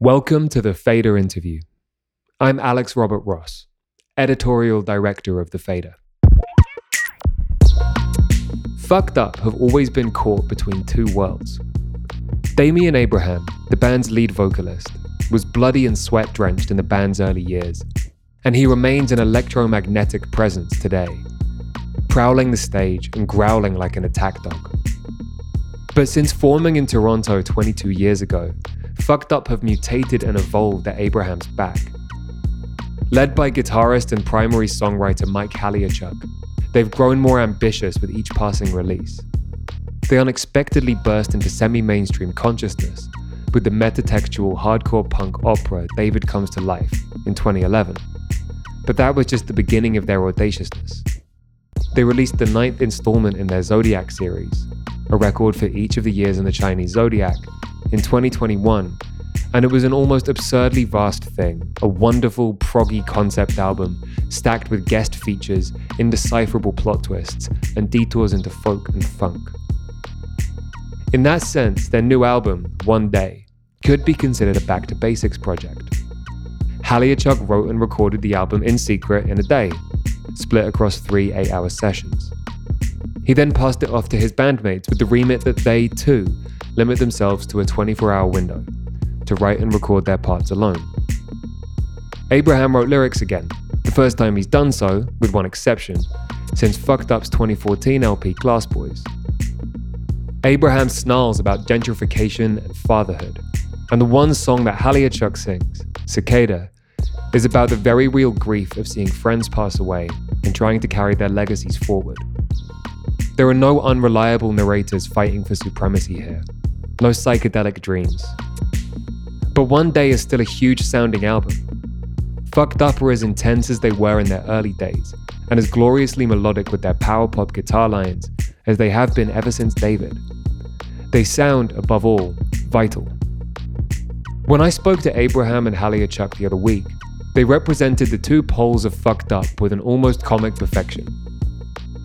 Welcome to the Fader interview. I'm Alex Robert Ross, editorial director of The Fader. Fucked Up have always been caught between two worlds. Damian Abraham, the band's lead vocalist, was bloody and sweat drenched in the band's early years, and he remains an electromagnetic presence today, prowling the stage and growling like an attack dog. But since forming in Toronto 22 years ago, Fucked Up have mutated and evolved at Abraham's back. Led by guitarist and primary songwriter Mike Haliechuk, they've grown more ambitious with each passing release. They unexpectedly burst into semi mainstream consciousness with the metatextual hardcore punk opera David Comes to Life in 2011. But that was just the beginning of their audaciousness. They released the ninth installment in their Zodiac series, a record for each of the years in the Chinese zodiac, in 2021, and it was an almost absurdly vast thing a wonderful, proggy concept album stacked with guest features, indecipherable plot twists, and detours into folk and funk. In that sense, their new album, One Day, could be considered a back to basics project. Haliechuk wrote and recorded the album in secret in a day, split across three eight hour sessions. He then passed it off to his bandmates with the remit that they, too, limit themselves to a 24 hour window to write and record their parts alone. Abraham wrote lyrics again, the first time he's done so, with one exception, since Fucked Up's 2014 LP Glass Boys. Abraham snarls about gentrification and fatherhood, and the one song that Haliechuk sings, Cicada, is about the very real grief of seeing friends pass away and trying to carry their legacies forward. There are no unreliable narrators fighting for supremacy here no psychedelic dreams. But One Day is still a huge sounding album. Fucked Up are as intense as they were in their early days, and as gloriously melodic with their power pop guitar lines as they have been ever since David. They sound, above all, vital. When I spoke to Abraham and Haliechuk the other week, they represented the two poles of fucked up with an almost comic perfection.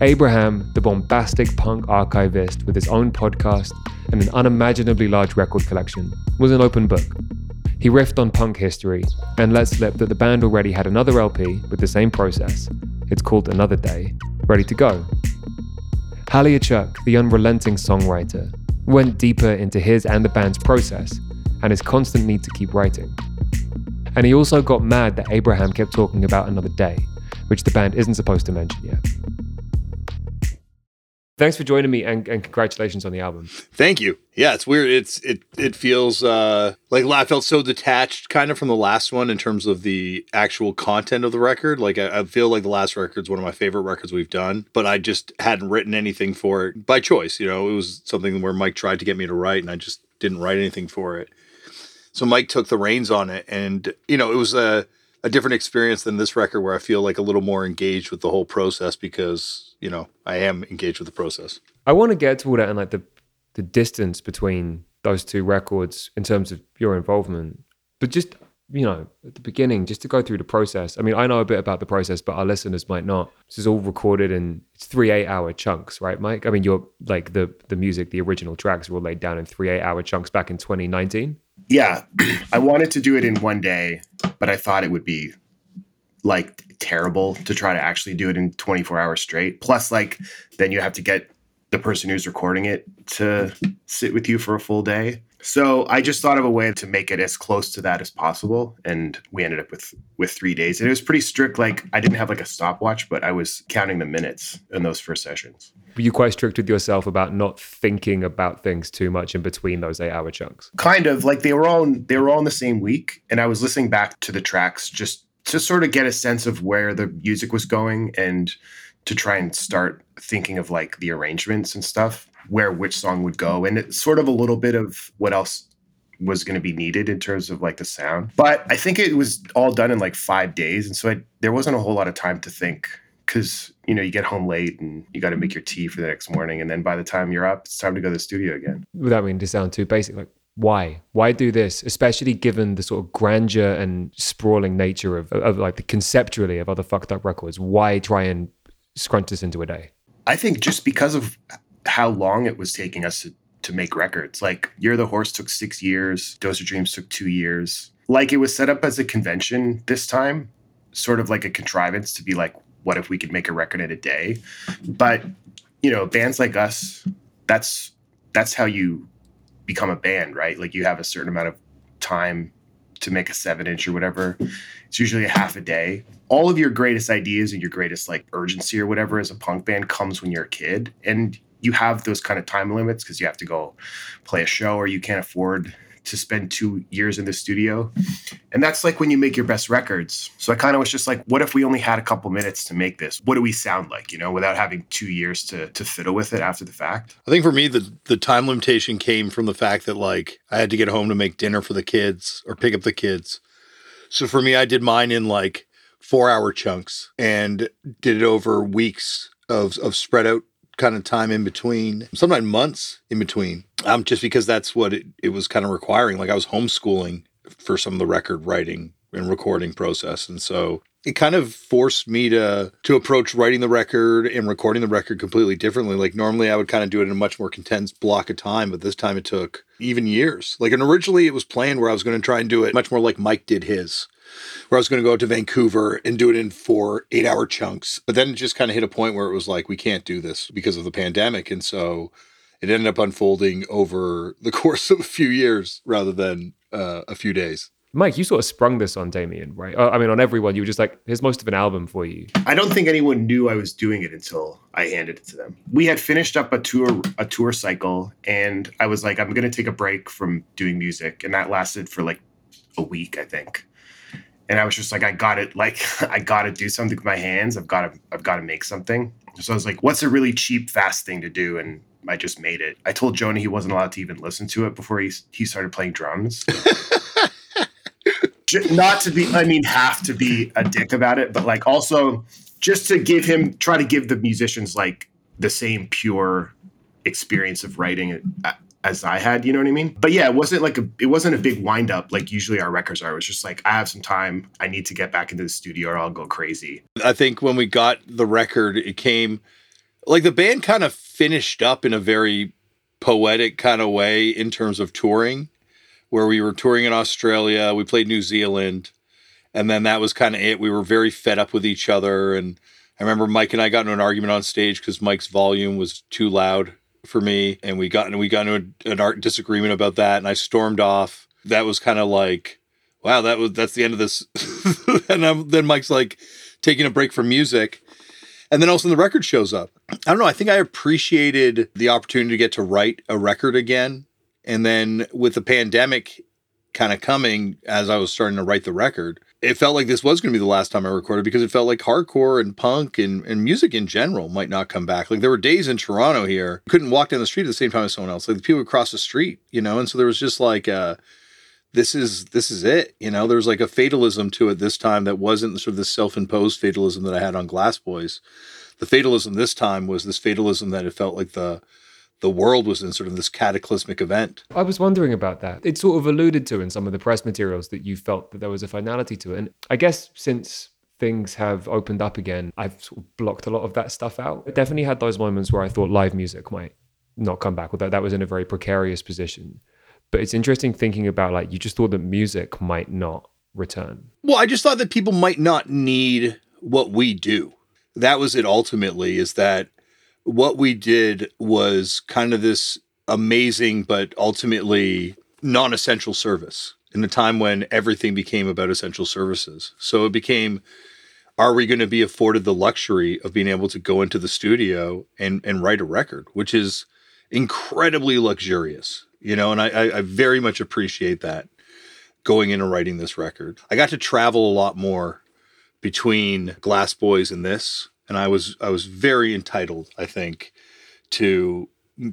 Abraham, the bombastic punk archivist with his own podcast and an unimaginably large record collection, was an open book. He riffed on punk history and let slip that the band already had another LP with the same process. It's called Another Day, ready to go. Haliechuk, the unrelenting songwriter, went deeper into his and the band's process and his constant need to keep writing. And he also got mad that Abraham kept talking about Another Day, which the band isn't supposed to mention yet. Thanks for joining me and, and congratulations on the album. Thank you. Yeah, it's weird. It's it it feels uh like I felt so detached kind of from the last one in terms of the actual content of the record. Like I, I feel like the last record's one of my favorite records we've done, but I just hadn't written anything for it by choice. You know, it was something where Mike tried to get me to write and I just didn't write anything for it. So Mike took the reins on it and you know, it was a a different experience than this record where I feel like a little more engaged with the whole process because, you know, I am engaged with the process. I want to get to all that and like the the distance between those two records in terms of your involvement. But just, you know, at the beginning, just to go through the process. I mean, I know a bit about the process, but our listeners might not. This is all recorded in it's three eight hour chunks, right, Mike? I mean, you're like the the music, the original tracks were laid down in three eight hour chunks back in 2019 yeah, I wanted to do it in one day, but I thought it would be like terrible to try to actually do it in 24 hours straight. Plus, like, then you have to get the person who's recording it to sit with you for a full day. So I just thought of a way to make it as close to that as possible, and we ended up with with three days. And it was pretty strict. Like I didn't have like a stopwatch, but I was counting the minutes in those first sessions. Were you quite strict with yourself about not thinking about things too much in between those eight hour chunks? Kind of like they were all they were all in the same week, and I was listening back to the tracks just to sort of get a sense of where the music was going and to try and start thinking of like the arrangements and stuff where which song would go and it's sort of a little bit of what else was going to be needed in terms of like the sound. But i think it was all done in like five days and so I, there wasn't a whole lot of time to think because you know you get home late and you got to make your tea for the next morning and then by the time you're up it's time to go to the studio again. Without meaning to sound too basic like why? Why do this? Especially given the sort of grandeur and sprawling nature of, of like the conceptually of other fucked up records why try and scrunch this into a day i think just because of how long it was taking us to to make records. Like Year the Horse took six years, Dose Your Dreams took two years. Like it was set up as a convention this time, sort of like a contrivance to be like, what if we could make a record in a day? But you know, bands like us, that's that's how you become a band, right? Like you have a certain amount of time to make a seven inch or whatever. It's usually a half a day. All of your greatest ideas and your greatest like urgency or whatever as a punk band comes when you're a kid. And you have those kind of time limits because you have to go play a show or you can't afford to spend two years in the studio. And that's like when you make your best records. So I kind of was just like, what if we only had a couple minutes to make this? What do we sound like, you know, without having two years to to fiddle with it after the fact? I think for me the the time limitation came from the fact that like I had to get home to make dinner for the kids or pick up the kids. So for me I did mine in like 4 hour chunks and did it over weeks of of spread out kind of time in between, sometimes months in between, um, just because that's what it, it was kind of requiring. Like I was homeschooling for some of the record writing and recording process. And so it kind of forced me to to approach writing the record and recording the record completely differently. Like normally I would kind of do it in a much more condensed block of time, but this time it took even years. Like and originally it was planned where I was going to try and do it much more like Mike did his where I was going to go out to Vancouver and do it in four eight hour chunks. But then it just kind of hit a point where it was like, we can't do this because of the pandemic. And so it ended up unfolding over the course of a few years rather than uh, a few days. Mike, you sort of sprung this on Damian, right? Uh, I mean, on everyone. You were just like, here's most of an album for you. I don't think anyone knew I was doing it until I handed it to them. We had finished up a tour, a tour cycle, and I was like, I'm going to take a break from doing music, and that lasted for like a week, I think and I was just like, I got it. Like, I got to do something with my hands. I've got to, I've got to make something. So I was like, what's a really cheap, fast thing to do? And I just made it. I told Jonah he wasn't allowed to even listen to it before he he started playing drums. Not to be, I mean, have to be a dick about it, but like also just to give him, try to give the musicians like the same pure experience of writing uh, as I had, you know what I mean? But yeah, it wasn't like a it wasn't a big wind up like usually our records are. It was just like I have some time, I need to get back into the studio or I'll go crazy. I think when we got the record, it came like the band kind of finished up in a very poetic kind of way in terms of touring, where we were touring in Australia, we played New Zealand, and then that was kind of it. We were very fed up with each other and I remember Mike and I got into an argument on stage because Mike's volume was too loud for me, and we got and we got into an art disagreement about that, and I stormed off. That was kind of like, wow, that was that's the end of this. and I'm, then Mike's like taking a break from music, and then also the record shows up. I don't know. I think I appreciated the opportunity to get to write a record again, and then with the pandemic kind of coming as I was starting to write the record, it felt like this was going to be the last time I recorded because it felt like hardcore and punk and, and music in general might not come back. Like there were days in Toronto here, couldn't walk down the street at the same time as someone else. Like the people across the street, you know, and so there was just like uh this is this is it, you know. There was like a fatalism to it this time that wasn't sort of the self-imposed fatalism that I had on Glass Boys. The fatalism this time was this fatalism that it felt like the the world was in sort of this cataclysmic event. I was wondering about that. It's sort of alluded to in some of the press materials that you felt that there was a finality to it. And I guess since things have opened up again, I've sort of blocked a lot of that stuff out. I definitely had those moments where I thought live music might not come back, although that was in a very precarious position. But it's interesting thinking about like you just thought that music might not return. Well, I just thought that people might not need what we do. That was it ultimately, is that what we did was kind of this amazing but ultimately non-essential service in a time when everything became about essential services. So it became are we going to be afforded the luxury of being able to go into the studio and and write a record, which is incredibly luxurious, you know, and I, I very much appreciate that going in and writing this record. I got to travel a lot more between Glass Boys and this and I was I was very entitled, I think, to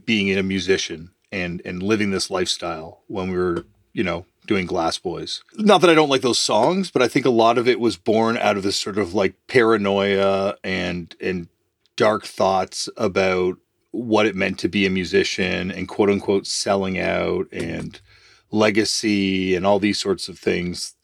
being a musician and and living this lifestyle when we were, you know, doing Glass Boys. Not that I don't like those songs, but I think a lot of it was born out of this sort of like paranoia and and dark thoughts about what it meant to be a musician and quote unquote selling out and legacy and all these sorts of things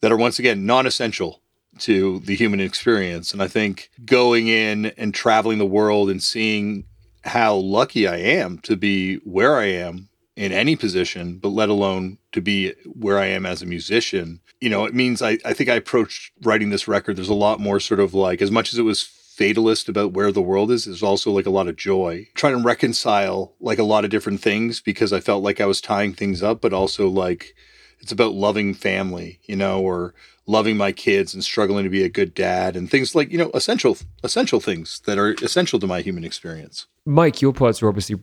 that are once again non-essential to the human experience. And I think going in and traveling the world and seeing how lucky I am to be where I am in any position, but let alone to be where I am as a musician. You know, it means I, I think I approached writing this record. There's a lot more sort of like, as much as it was fatalist about where the world is, there's also like a lot of joy. Trying to reconcile like a lot of different things because I felt like I was tying things up, but also like it's about loving family, you know, or loving my kids and struggling to be a good dad and things like, you know, essential essential things that are essential to my human experience. Mike, your parts were obviously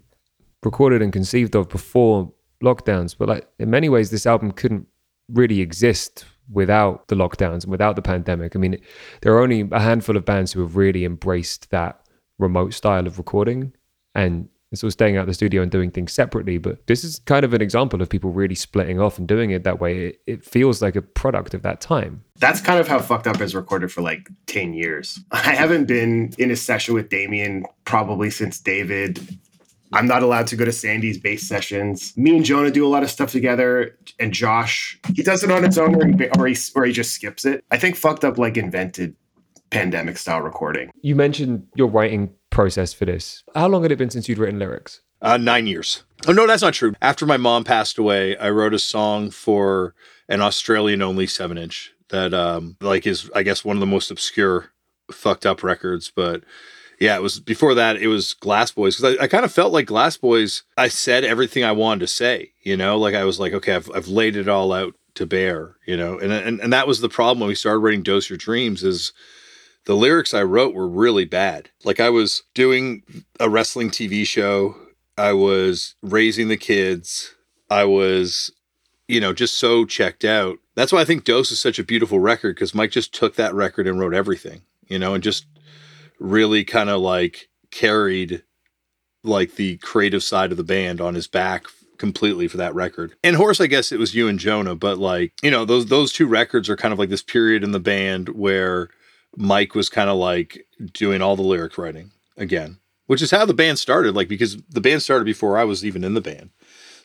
recorded and conceived of before lockdowns, but like in many ways, this album couldn't really exist without the lockdowns and without the pandemic. I mean, there are only a handful of bands who have really embraced that remote style of recording and sort of staying out the studio and doing things separately. But this is kind of an example of people really splitting off and doing it that way. It, it feels like a product of that time. That's kind of how Fucked Up has recorded for like 10 years. I haven't been in a session with Damian probably since David I'm not allowed to go to Sandy's bass sessions. Me and Jonah do a lot of stuff together, and Josh he does it on his own, or he, or he, or he just skips it. I think fucked up like invented pandemic style recording. You mentioned your writing process for this. How long had it been since you'd written lyrics? Uh, nine years. Oh no, that's not true. After my mom passed away, I wrote a song for an Australian only seven inch that um like is I guess one of the most obscure fucked up records, but yeah, it was before that. It was Glass Boys because I, I kind of felt like Glass Boys. I said everything I wanted to say. You know, like I was like, okay, I've I've laid it all out to bear. You know, and and and that was the problem when we started writing Dose Your Dreams is the lyrics I wrote were really bad. Like I was doing a wrestling TV show. I was raising the kids. I was, you know, just so checked out. That's why I think Dose is such a beautiful record because Mike just took that record and wrote everything, you know, and just really kind of like carried like the creative side of the band on his back completely for that record. And Horse, I guess it was you and Jonah, but like, you know, those those two records are kind of like this period in the band where Mike was kind of like doing all the lyric writing again, which is how the band started, like because the band started before I was even in the band.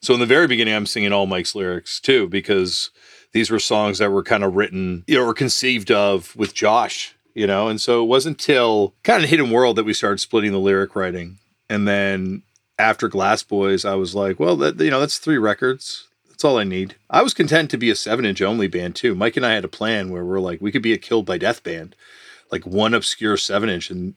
So in the very beginning, I'm singing all Mike's lyrics too, because these were songs that were kind of written, you know, or conceived of with Josh you know? And so it wasn't until kind of Hidden World that we started splitting the lyric writing. And then after Glass Boys, I was like, well, that, you know, that's three records. That's all I need. I was content to be a seven inch only band too. Mike and I had a plan where we're like, we could be a Killed by Death band, like one obscure seven inch, and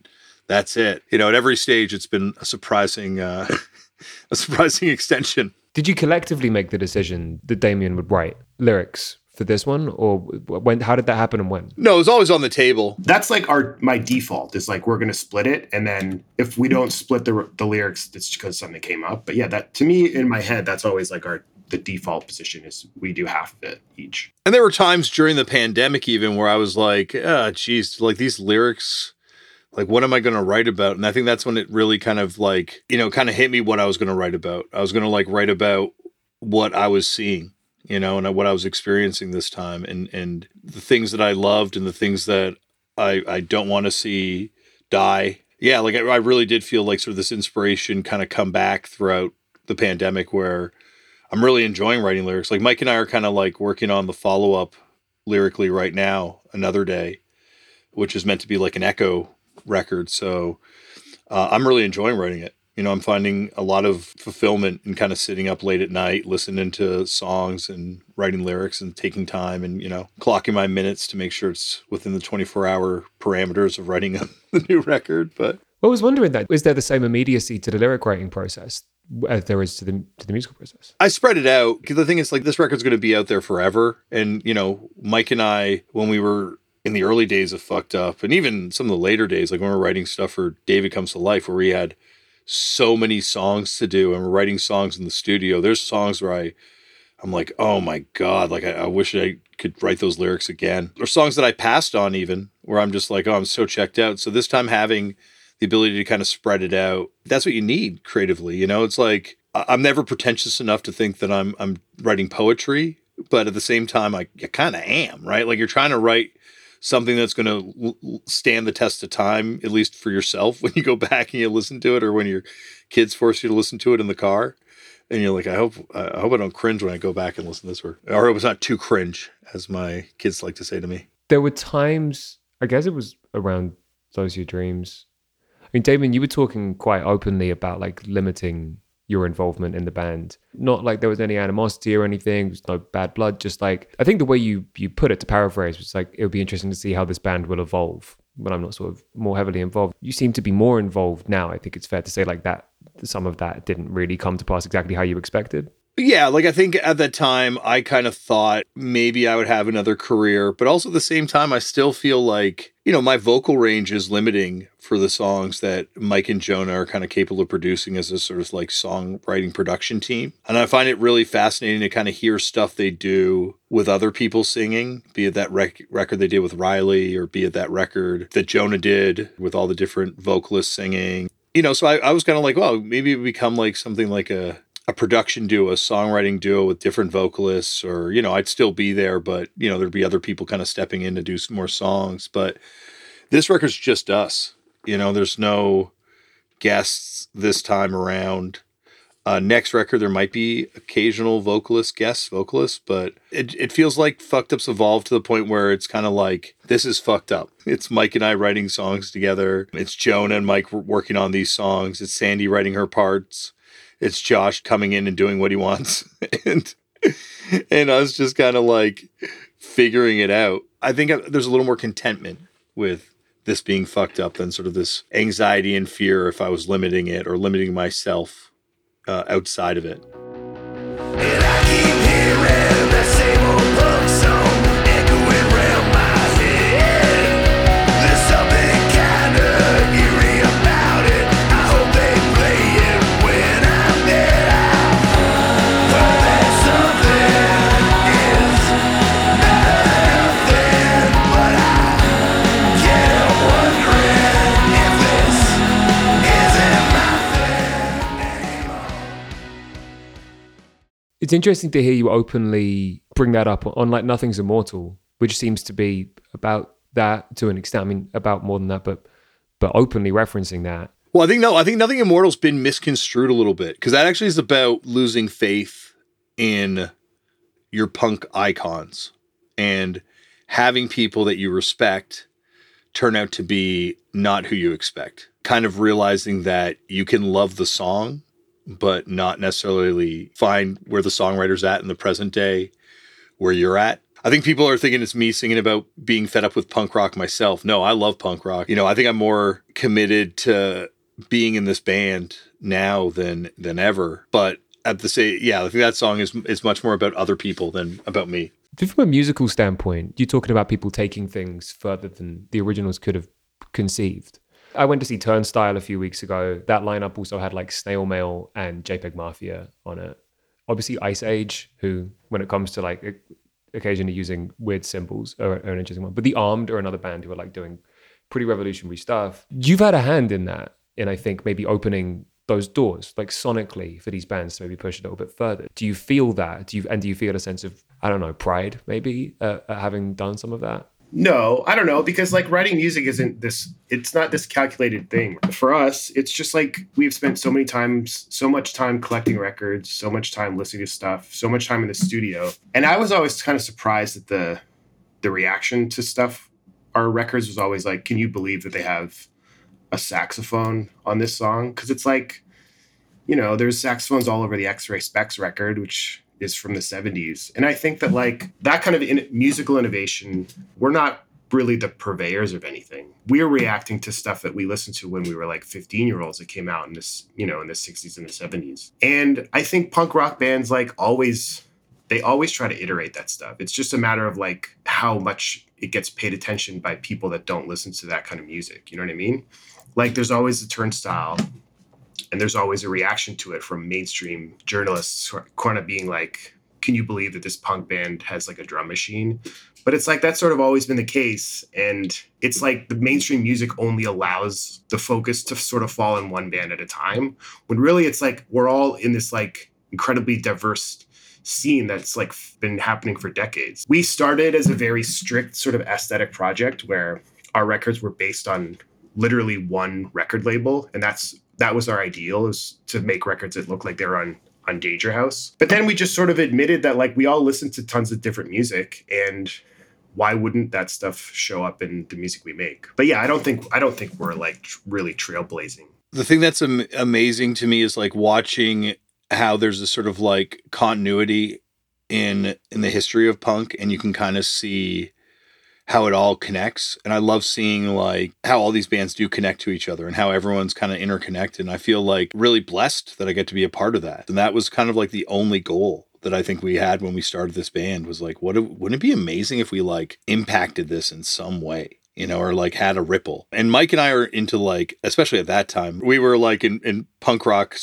that's it. You know, at every stage, it's been a surprising, uh, a surprising extension. Did you collectively make the decision that Damian would write lyrics for this one or when how did that happen and when no it was always on the table that's like our my default is like we're going to split it and then if we don't split the the lyrics it's because something came up but yeah that to me in my head that's always like our the default position is we do half of it each. And there were times during the pandemic even where i was like oh geez like these lyrics like what am i going to write about? And i think that's when it really kind of like you know kind of hit me what i was going to write about. I was going to like write about what i was seeing you know, and what I was experiencing this time, and and the things that I loved and the things that I I don't want to see die. Yeah, like I, I really did feel like sort of this inspiration kind of come back throughout the pandemic, where I'm really enjoying writing lyrics. Like Mike and I are kind of like working on the follow up lyrically right now, another day, which is meant to be like an echo record. So uh, I'm really enjoying writing it you know, I'm finding a lot of fulfillment in kind of sitting up late at night, listening to songs and writing lyrics and taking time and, you know, clocking my minutes to make sure it's within the 24 hour parameters of writing the new record. But I was wondering that is there the same immediacy to the lyric writing process as there is to the to the musical process? I spread it out because the thing is like this record's going to be out there forever, and you know, Mike and I when we were in the early days of fucked up, and even some of the later days, like when we were writing stuff for David Comes to Life, where we had so many songs to do and we're writing songs in the studio. There's songs where I I'm like, oh my God, like I, I, wish I could write those lyrics again. Or songs that I passed on even where I'm just like, oh, I'm so checked out. So this time having the ability to kind of spread it out, that's what you need creatively. You know, it's like I'm never pretentious enough to think that I'm I'm writing poetry, but at the same time, I, I kind of am, right? Like you're trying to write something that's going to stand the test of time, at least for yourself when you go back and you listen to it, or when your kids force you to listen to it in the car. And you're like, I hope I hope I don't cringe when I go back and listen to this, or or it was not too cringe, as my kids like to say to me. There were times, I guess it was around Dose Your Dreams. Mean, Damon, you were talking quite openly about like limiting your involvement in the band. Not like there was any animosity or anything, There's no bad blood, just like I think the way you you put it to paraphrase was like it would be interesting to see how this band will evolve when I'm not sort of more heavily involved. You seem to be more involved now. I think it's fair to say like that some of that didn't really come to pass exactly how you expected. Yeah, like I think at that time I kind of thought maybe I would have another career, but also at the same time I still feel like, you know, my vocal range is limiting for the songs that Mike and Jonah are kind of capable of producing as a sort of like songwriting production team. And I find it really fascinating to kind of hear stuff they do with other people singing, be it that rec- record they did with Riley or be it that record that Jonah did with all the different vocalists singing. You know, so I, I was kind of like, well, maybe it would become like something like a a production duo, a songwriting duo with different vocalists, or you know, I'd still be there, but you know, there'd be other people kind of stepping in to do some more songs. But this record's just us. You know, there's no guests this time around. Uh, next record, there might be occasional vocalist, guests, vocalists, but it, it feels like Fucked Up's evolved to the point where it's kind of like, this is fucked up. It's Mike and I writing songs together. It's Joan and Mike working on these songs. It's Sandy writing her parts it's Josh coming in and doing what he wants. and and I was just kind of like figuring it out. I think there's a little more contentment with this being fucked up than sort of this anxiety and fear if I was limiting it or limiting myself uh, outside of it. It's interesting to hear you openly bring that up on like Nothing's Immortal, which seems to be about that to an extent. I mean, about more than that, but but openly referencing that. Well, I think no, I think Nothing Immortal's been misconstrued a little bit because that actually is about losing faith in your punk icons and having people that you respect turn out to be not who you expect. Kind of realizing that you can love the song but not necessarily find where the songwriter's at in the present day, where you're at. I think people are thinking it's me singing about being fed up with punk rock myself. No, I love punk rock. You know, I think I'm more committed to being in this band now than than ever. But at the same, yeah, I think that song is is much more about other people than about me. From a musical standpoint, you're talking about people taking things further than the originals could have conceived. I went to see Turnstile a few weeks ago. That lineup also had like Snail Mail and JPEG Mafia on it. Obviously, Iceage, who, when it comes to like occasionally using weird symbols, are, are an interesting one. But The Armed are another band who are like doing pretty revolutionary stuff. You've had a hand in that, and I think maybe opening those doors, like sonically, for these bands to maybe push a little bit further. Do you feel that? Do you and do you feel a sense of I don't know pride maybe uh, having done some of that? No, I don't know because like writing music isn't this it's not this calculated thing. For us, it's just like we've spent so many times so much time collecting records, so much time listening to stuff, so much time in the studio. And I was always kind of surprised at the the reaction to stuff. Our records was always like, can you believe that they have a saxophone on this song? Cuz it's like you know, there's saxophones all over the X-Ray Spex record, which is from the 70s. And I think that like that kind of in- musical innovation, we're not really the purveyors of anything. We're reacting to stuff that we listened to when we were like 15 year olds that came out in this, you know, in the 60s and the 70s. And I think punk rock bands like always they always try to iterate that stuff. It's just a matter of like how much it gets paid attention by people that don't listen to that kind of music. You know what I mean? Like there's always a turnstile and there's always a reaction to it from mainstream journalists kind of being like can you believe that this punk band has like a drum machine? But it's like that's sort of always been the case. And it's like the mainstream music only allows the focus to sort of fall in one band at a time when really it's like we're all in this like incredibly diverse scene that's like been happening for decades. We started as a very strict sort of aesthetic project where our records were based on literally one record label and that's that was our ideal is to make records that look like they're on on Danger House. But then we just sort of admitted that like we all listen to tons of different music and why wouldn't that stuff show up in the music we make? But yeah, I don't think I don't think we're like really trailblazing. The thing that's am- amazing to me is like watching how there's a sort of like continuity in in the history of punk and you can kind of see how it all connects. And i love seeing like how all these bands do connect to each other and how everyone's kind of interconnected. And i feel like really blessed that i get to be a part of that. And that was kind of like the only goal that i think we had when we started this band was like what wouldn't it be amazing if we like impacted this in some way you know, or like had a ripple. And Mike and I are into like, especially at that time, we were like in, in punk rock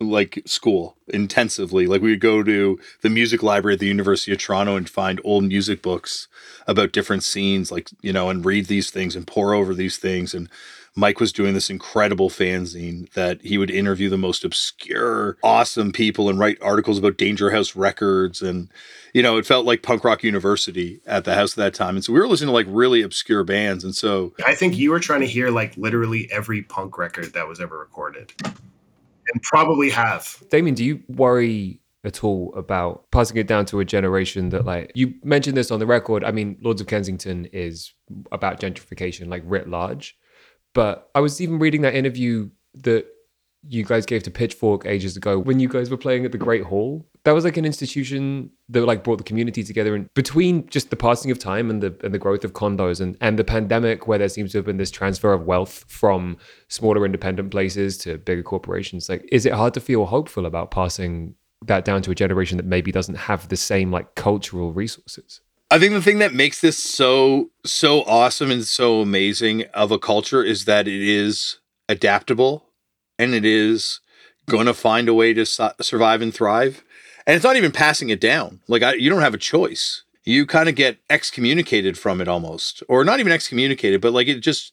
like school intensively. Like we would go to the music library at the University of Toronto and find old music books about different scenes, like, you know, and read these things and pour over these things. And Mike was doing this incredible fanzine that he would interview the most obscure, awesome people and write articles about Danger House records. And, you know, it felt like punk rock university at the house at that time. And so we were listening to like really obscure bands. And so I think you were trying to hear like literally every punk record that was ever recorded and probably have. Damian, do you worry at all about passing it down to a generation that like you mentioned this on the record i mean lords of kensington is about gentrification like writ large but i was even reading that interview that you guys gave to pitchfork ages ago when you guys were playing at the great hall that was like an institution that like brought the community together. And between just the passing of time and the and the growth of condos and and the pandemic where there seems to have been this transfer of wealth from smaller independent places to bigger corporations like is it hard to feel hopeful about passing that down to a generation that maybe doesn't have the same like cultural resources? I think the thing that makes this so so awesome and so amazing of a culture is that it is adaptable and it is going to find a way to su- survive and thrive and it's not even passing it down. Like I, you don't have a choice. You kind of get excommunicated from it almost, or not even excommunicated, but like it just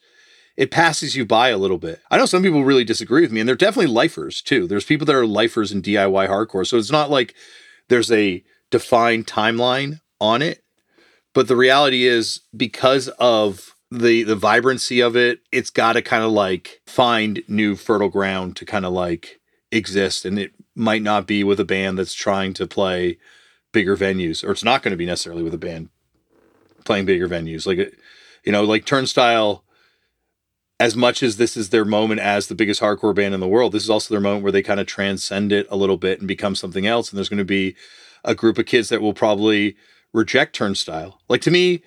it passes you by a little bit. I know some people really disagree with me, and they're definitely lifers too. There's people that are lifers in DIY hardcore, so it's not like there's a defined timeline on it. But the reality is, because of the the vibrancy of it, it's got to kind of like find new fertile ground to kind of like exist, and it might not be with a band that's trying to play bigger venues, or it's not going to be necessarily with a band playing bigger venues. Like, you know, like Turnstile, as much as this is their moment as the biggest hardcore band in the world, this is also their moment where they kind of transcend it a little bit and become something else. And there's going to be a group of kids that will probably reject Turnstile. Like, to me,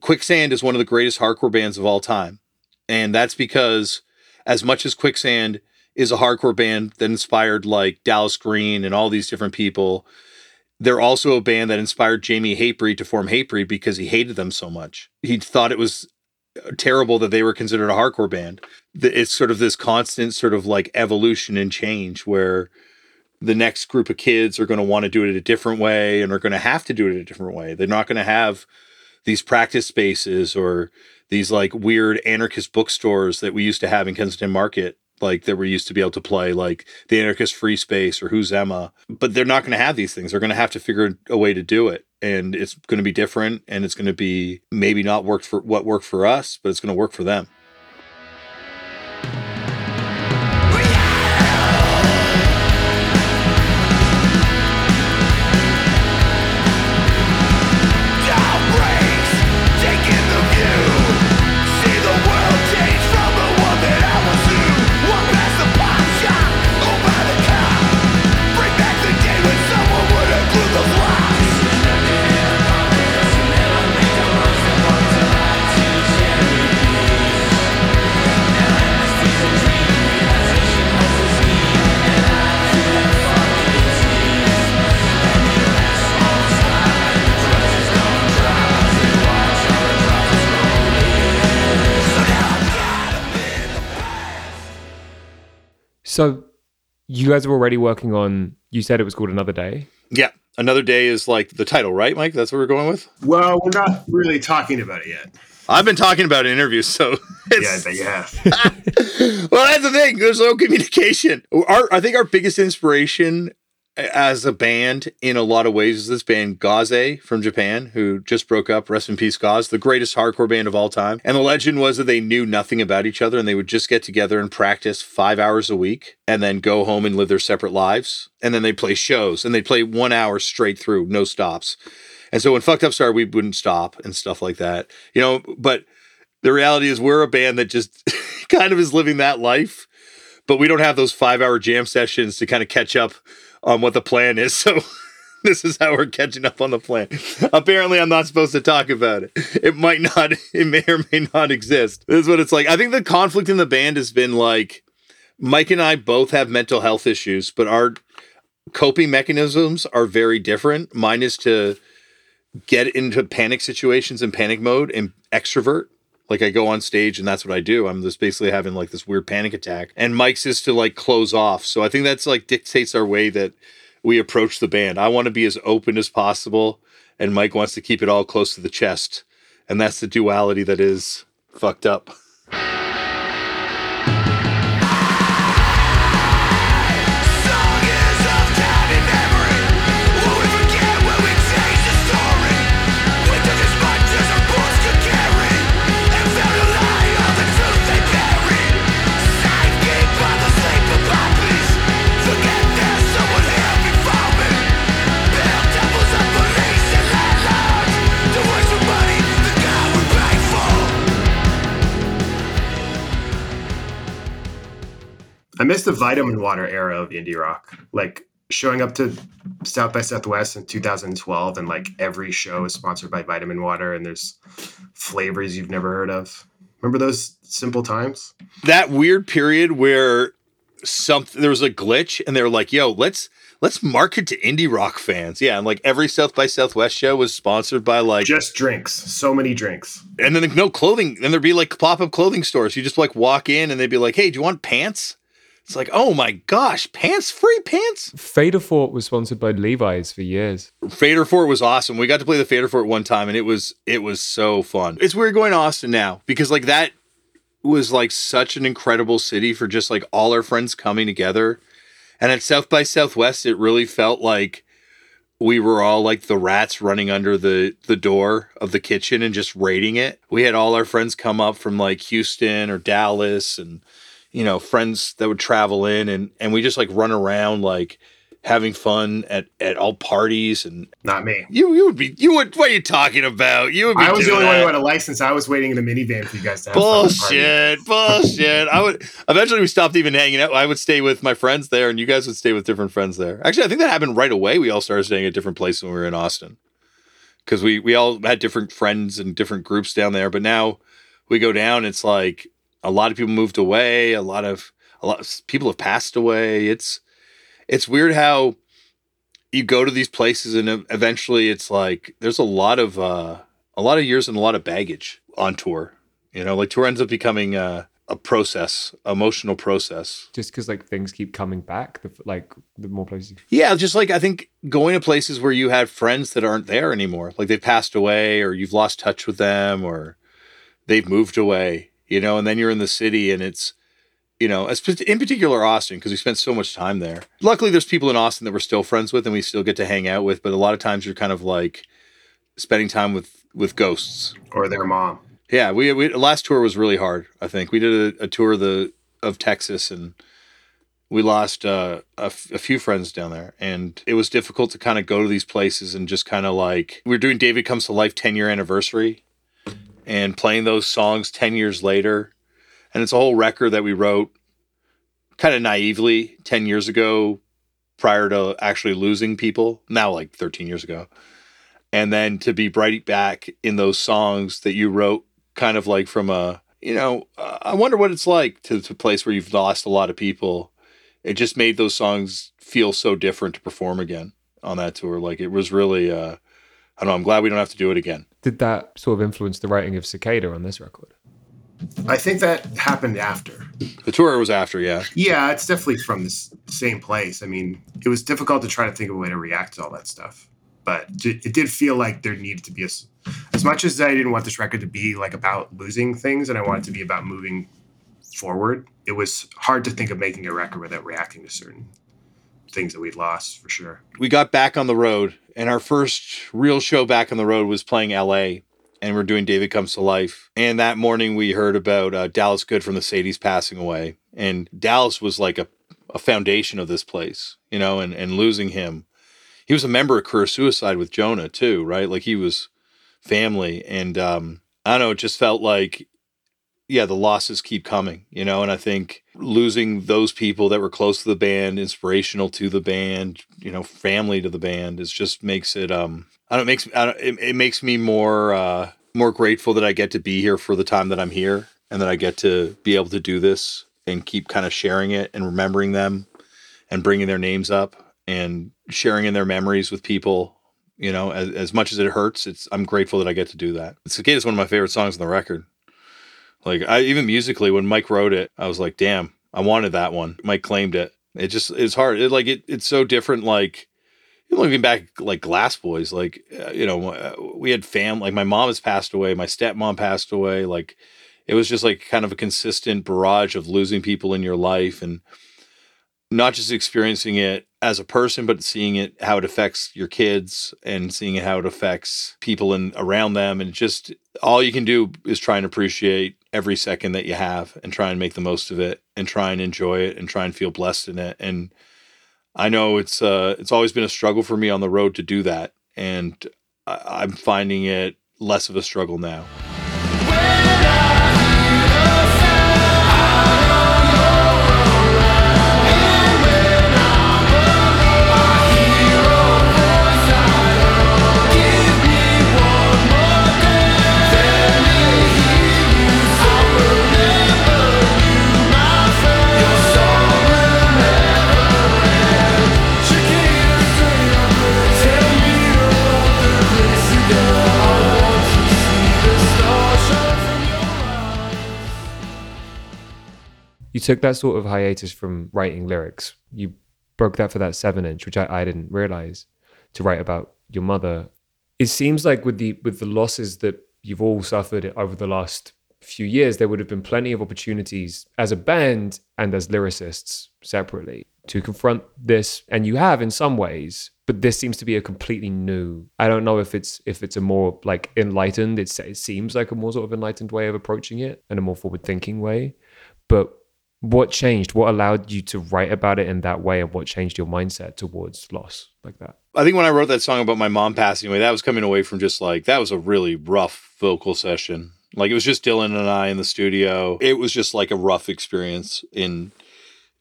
Quicksand is one of the greatest hardcore bands of all time. And that's because, as much as Quicksand is a hardcore band that inspired like Dallas Green and all these different people. They're also a band that inspired Jamie Hapri to form Hapri because he hated them so much. He thought it was uh, terrible that they were considered a hardcore band. It's sort of this constant sort of like evolution and change where the next group of kids are going to want to do it a different way and are going to have to do it a different way. They're not going to have these practice spaces or these like weird anarchist bookstores that we used to have in Kensington Market like that we used to be able to play like the anarchist free space or who's emma but they're not going to have these things. They're going to have to figure a way to do it and it's going to be different and it's going to be maybe not work for what worked for us but it's going to work for them So you guys were already working on you said it was called Another Day. Yeah. Another Day is like the title, right, Mike? That's what we're going with? Well, we're not really talking about it yet. I've been talking about interviews, so yeah, but yeah. well, that's the thing. There's no communication. Our, I think our biggest inspiration as a band in a lot of ways is this band Gauze from Japan, who just broke up. Rest in peace, Gauze, the greatest hardcore band of all time. And the legend was that they knew nothing about each other and they would just get together and practice five hours a week and then go home and live their separate lives. And then they'd play shows and they'd play one hour straight through, no stops. And so when Fucked Up started, we wouldn't stop and stuff like that. You know, but the reality is we're a band that just kind of is living that life, but we don't have those five hour jam sessions to kind of catch up on what the plan is. So this is how we're catching up on the plan. Apparently, I'm not supposed to talk about it. It might not, it may or may not exist. This is what it's like. I think the conflict in the band has been like Mike and I both have mental health issues, but our coping mechanisms are very different. Mine is to get into panic situations and panic mode and extrovert. Like I go on stage and that's what I do. I'm just basically having like this weird panic attack. And Mike's is to like close off. So I think that's like dictates our way that we approach the band. I want to be as open as possible, and Mike wants to keep it all close to the chest. And that's the duality that is fucked up. Miss the vitamin water era of indie rock. Like showing up to South by Southwest in 2012 and like every show is sponsored by vitamin water and there's flavors you've never heard of. Remember those simple times? That weird period where something there was a glitch and they were like, "Yo, let's let's market to indie rock fans." Yeah, and like every South by Southwest show was sponsored by like just drinks, so many drinks. And then no clothing, and there'd be like pop-up clothing stores. You just like walk in and they'd be like, "Hey, do you want pants?" It's like, oh my gosh, pants, free pants. Fader Fort was sponsored by Levi's for years. Fader Fort was awesome. We got to play the Fader Fort one time, and it was it was so fun. It's weird going to Austin now because like that was like such an incredible city for just like all our friends coming together. And at South by Southwest, it really felt like we were all like the rats running under the the door of the kitchen and just raiding it. We had all our friends come up from like Houston or Dallas and you know, friends that would travel in and and we just like run around like having fun at at all parties and not me. You you would be you would what are you talking about? You would be I was the only that. one who had a license. I was waiting in the minivan for you guys to have bullshit, bullshit. I would eventually we stopped even hanging out. I would stay with my friends there and you guys would stay with different friends there. Actually, I think that happened right away. We all started staying at different places when we were in Austin. Cause we we all had different friends and different groups down there. But now we go down, it's like a lot of people moved away. A lot of a lot of people have passed away. It's it's weird how you go to these places and eventually it's like there's a lot of uh, a lot of years and a lot of baggage on tour. You know, like tour ends up becoming uh, a process, emotional process. Just because like things keep coming back, the, like the more places. Yeah, just like I think going to places where you have friends that aren't there anymore, like they've passed away, or you've lost touch with them, or they've moved away you know, and then you're in the city and it's, you know, in particular Austin, because we spent so much time there. Luckily, there's people in Austin that we're still friends with and we still get to hang out with, but a lot of times you're kind of like spending time with with ghosts or their mom. Yeah, we, we last tour was really hard. I think we did a, a tour of the of Texas and we lost uh, a, f- a few friends down there and it was difficult to kind of go to these places and just kind of like we are doing david comes to life 10 year anniversary and playing those songs 10 years later. And it's a whole record that we wrote kind of naively 10 years ago prior to actually losing people, now like 13 years ago. And then to be right back in those songs that you wrote kind of like from a, you know, uh, I wonder what it's like to, to a place where you've lost a lot of people. It just made those songs feel so different to perform again on that tour. Like it was really, uh, I don't know. I'm glad we don't have to do it again. Did that sort of influence the writing of Cicada on this record? I think that happened after. The tour was after, yeah. Yeah, it's definitely from the same place. I mean, it was difficult to try to think of a way to react to all that stuff, but it did feel like there needed to be a. As much as I didn't want this record to be like about losing things, and I wanted to be about moving forward, it was hard to think of making a record without reacting to certain things that we'd lost for sure. We got back on the road, and our first real show back on the road was playing LA, and we're doing David Comes to Life. And that morning, we heard about uh, Dallas Good from the Sadies passing away, and Dallas was like a, a foundation of this place, you know, and and losing him, he was a member of Career Suicide with Jonah too, right? Like he was family, and um, I don't know. It just felt like, yeah, the losses keep coming, you know. And I think losing those people that were close to the band, inspirational to the band, you know, family to the band, is just makes it. Um, I don't it makes I don't, it, it makes me more uh, more grateful that I get to be here for the time that I'm here, and that I get to be able to do this and keep kind of sharing it and remembering them and bringing their names up and sharing in their memories with people you know as, as much as it hurts it's i'm grateful that i get to do that cicada is one of my favorite songs on the record like i even musically when mike wrote it i was like damn i wanted that one. Mike claimed it. It just it's hard. It like it, it's so different like looking back like glass boys like uh, you know uh, we had fam like my mom has passed away my stepmom passed away like it was just like kind of a consistent barrage of losing people in your life and not just experiencing it as a person, but seeing it how it affects your kids and seeing how it affects people in around them. And just all you can do is try and appreciate every second that you have and try and make the most of it and try and enjoy it and try and feel blessed in it. And I know it's uh it's always been a struggle for me on the road to do that. And I, I'm finding it less of a struggle now. Took that sort of hiatus from writing lyrics. You broke that for that seven inch, which I, I didn't realize, to write about your mother. It seems like with the with the losses that you've all suffered over the last few years, there would have been plenty of opportunities as a band and as lyricists separately to confront this, and you have in some ways. But this seems to be a completely new. I don't know if it's if it's a more like enlightened. It's, it seems like a more sort of enlightened way of approaching it and a more forward thinking way. But what changed? What allowed you to write about it in that way, and what changed your mindset towards loss like that? I think when I wrote that song about my mom passing away, that was coming away from just like that was a really rough vocal session. Like it was just Dylan and I in the studio. It was just like a rough experience in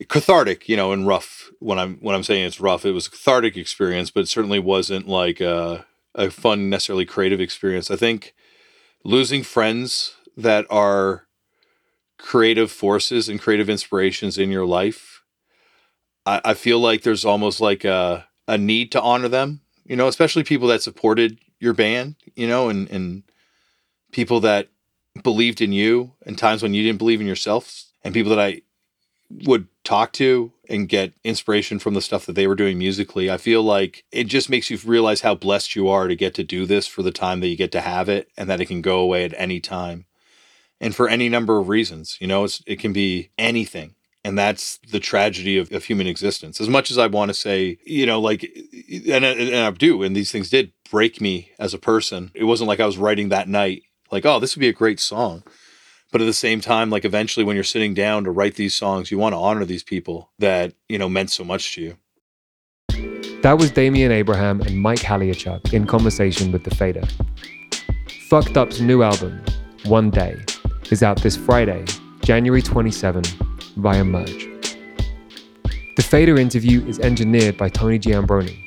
cathartic, you know, and rough. When I'm when I'm saying it's rough, it was a cathartic experience, but it certainly wasn't like a, a fun, necessarily creative experience. I think losing friends that are creative forces and creative inspirations in your life, I, I feel like there's almost like a, a need to honor them, you know, especially people that supported your band, you know, and, and people that believed in you and times when you didn't believe in yourself and people that I would talk to and get inspiration from the stuff that they were doing musically. I feel like it just makes you realize how blessed you are to get to do this for the time that you get to have it and that it can go away at any time and for any number of reasons. You know, it can be anything. And that's the tragedy of, of human existence. As much as I want to say, you know, like, and, and I do, and these things did break me as a person. It wasn't like I was writing that night, like, oh, this would be a great song. But at the same time, like, eventually when you're sitting down to write these songs, you want to honor these people that, you know, meant so much to you. That was Damian Abraham and Mike Haliechuk in conversation with The Fader. Fucked Up's new album, One Day, is out this Friday, January 27, via Merge. The Fader interview is engineered by Tony Giambroni.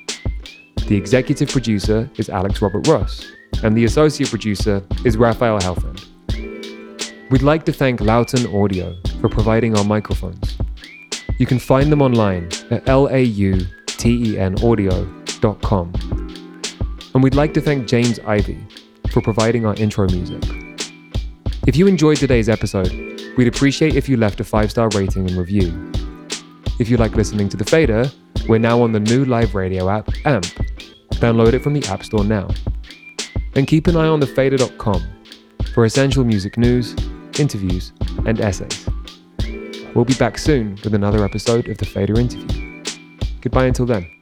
The executive producer is Alex Robert Ross, and the associate producer is Raphael Helfand. We'd like to thank Lauten Audio for providing our microphones. You can find them online at lautenaudio.com. And we'd like to thank James Ivy for providing our intro music. If you enjoyed today's episode, we'd appreciate if you left a five star rating and review. If you like listening to The Fader, we're now on the new live radio app, AMP. Download it from the App Store now. And keep an eye on thefader.com for essential music news, interviews, and essays. We'll be back soon with another episode of The Fader Interview. Goodbye until then.